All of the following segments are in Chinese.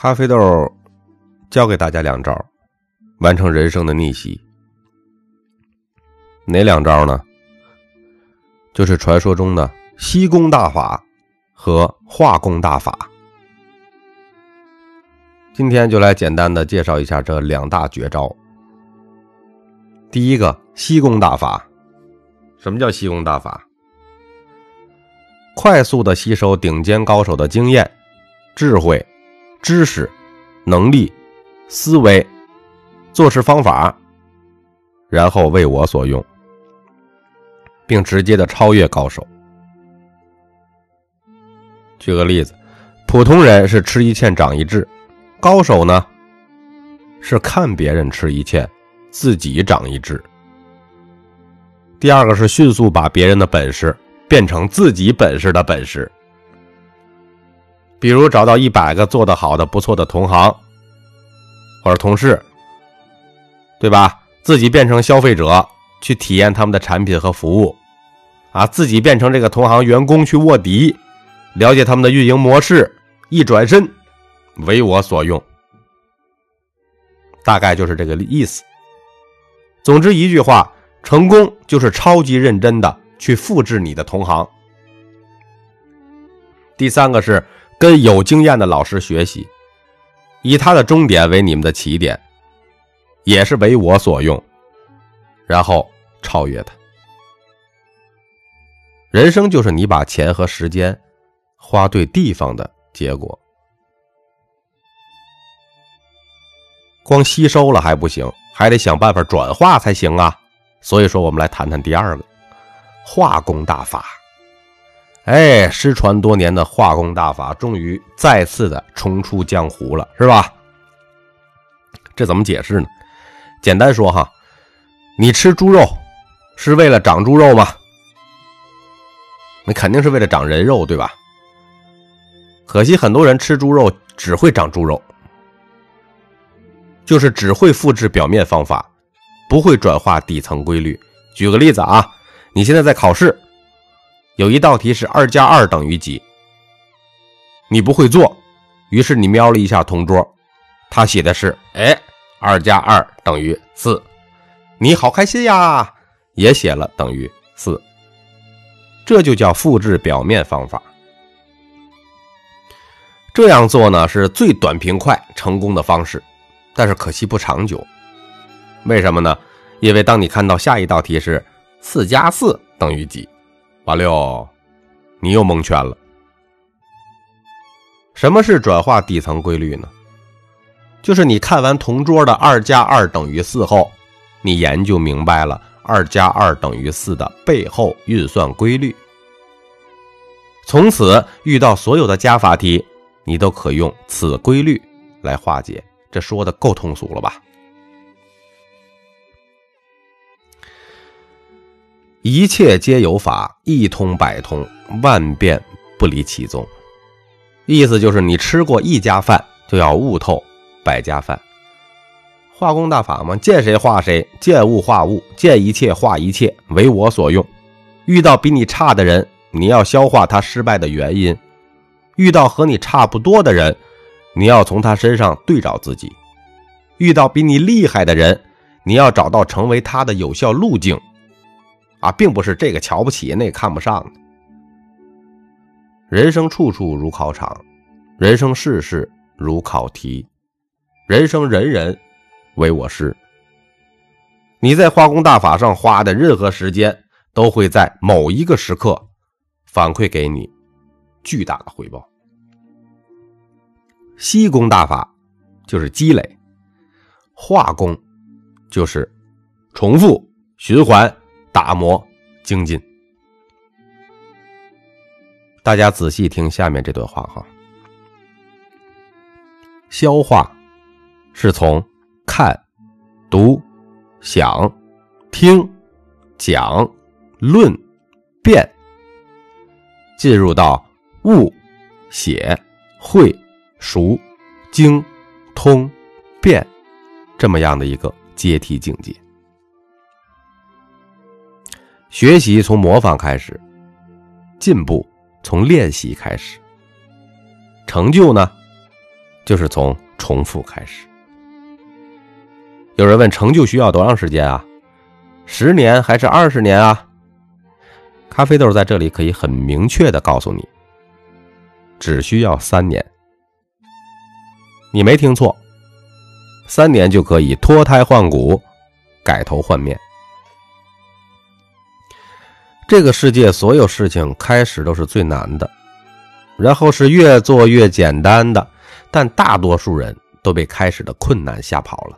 咖啡豆教给大家两招，完成人生的逆袭。哪两招呢？就是传说中的吸功大法和化功大法。今天就来简单的介绍一下这两大绝招。第一个吸功大法，什么叫吸功大法？快速的吸收顶尖高手的经验、智慧。知识、能力、思维、做事方法，然后为我所用，并直接的超越高手。举个例子，普通人是吃一堑长一智，高手呢是看别人吃一堑，自己长一智。第二个是迅速把别人的本事变成自己本事的本事。比如找到一百个做得好的不错的同行或者同事，对吧？自己变成消费者去体验他们的产品和服务，啊，自己变成这个同行员工去卧底，了解他们的运营模式，一转身为我所用，大概就是这个意思。总之一句话，成功就是超级认真的去复制你的同行。第三个是。跟有经验的老师学习，以他的终点为你们的起点，也是为我所用，然后超越他。人生就是你把钱和时间花对地方的结果。光吸收了还不行，还得想办法转化才行啊。所以说，我们来谈谈第二个化工大法。哎，失传多年的化工大法终于再次的重出江湖了，是吧？这怎么解释呢？简单说哈，你吃猪肉是为了长猪肉吗？那肯定是为了长人肉，对吧？可惜很多人吃猪肉只会长猪肉，就是只会复制表面方法，不会转化底层规律。举个例子啊，你现在在考试。有一道题是二加二等于几？你不会做，于是你瞄了一下同桌，他写的是哎，二加二等于四，你好开心呀，也写了等于四，这就叫复制表面方法。这样做呢是最短平快成功的方式，但是可惜不长久。为什么呢？因为当你看到下一道题是四加四等于几？八六，你又蒙圈了。什么是转化底层规律呢？就是你看完同桌的二加二等于四后，你研究明白了二加二等于四的背后运算规律，从此遇到所有的加法题，你都可用此规律来化解。这说的够通俗了吧？一切皆有法，一通百通，万变不离其宗。意思就是，你吃过一家饭，就要悟透百家饭。化工大法嘛，见谁化谁，见物化物，见一切化一切，为我所用。遇到比你差的人，你要消化他失败的原因；遇到和你差不多的人，你要从他身上对照自己；遇到比你厉害的人，你要找到成为他的有效路径。啊，并不是这个瞧不起，那个看不上的。人生处处如考场，人生事事如考题，人生人人为我师。你在化工大法上花的任何时间，都会在某一个时刻反馈给你巨大的回报。吸功大法就是积累，化工就是重复循环。打磨精进，大家仔细听下面这段话哈。消化是从看、读、想、听、讲、论、辩，进入到悟、写、会、熟、精、通、变这么样的一个阶梯境界。学习从模仿开始，进步从练习开始，成就呢，就是从重复开始。有人问：成就需要多长时间啊？十年还是二十年啊？咖啡豆在这里可以很明确的告诉你，只需要三年。你没听错，三年就可以脱胎换骨、改头换面。这个世界所有事情开始都是最难的，然后是越做越简单的，但大多数人都被开始的困难吓跑了，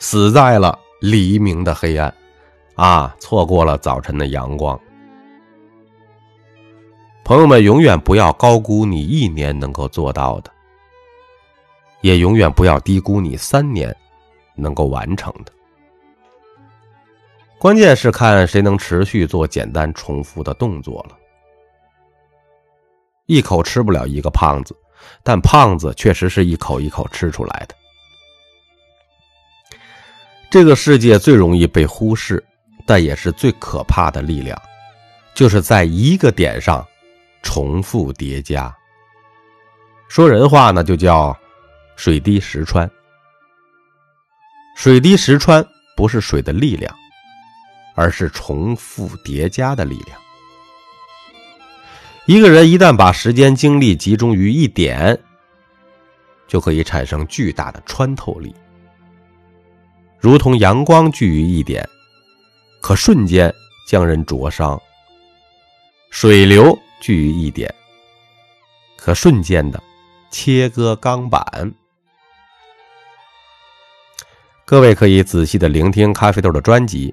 死在了黎明的黑暗，啊，错过了早晨的阳光。朋友们，永远不要高估你一年能够做到的，也永远不要低估你三年能够完成的。关键是看谁能持续做简单重复的动作了。一口吃不了一个胖子，但胖子确实是一口一口吃出来的。这个世界最容易被忽视，但也是最可怕的力量，就是在一个点上重复叠加。说人话呢，就叫水滴石穿。水滴石穿不是水的力量。而是重复叠加的力量。一个人一旦把时间精力集中于一点，就可以产生巨大的穿透力，如同阳光聚于一点，可瞬间将人灼伤；水流聚于一点，可瞬间的切割钢板。各位可以仔细的聆听咖啡豆的专辑。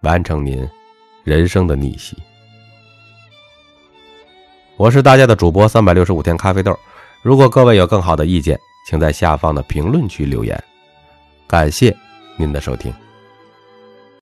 完成您人生的逆袭。我是大家的主播三百六十五天咖啡豆。如果各位有更好的意见，请在下方的评论区留言。感谢您的收听。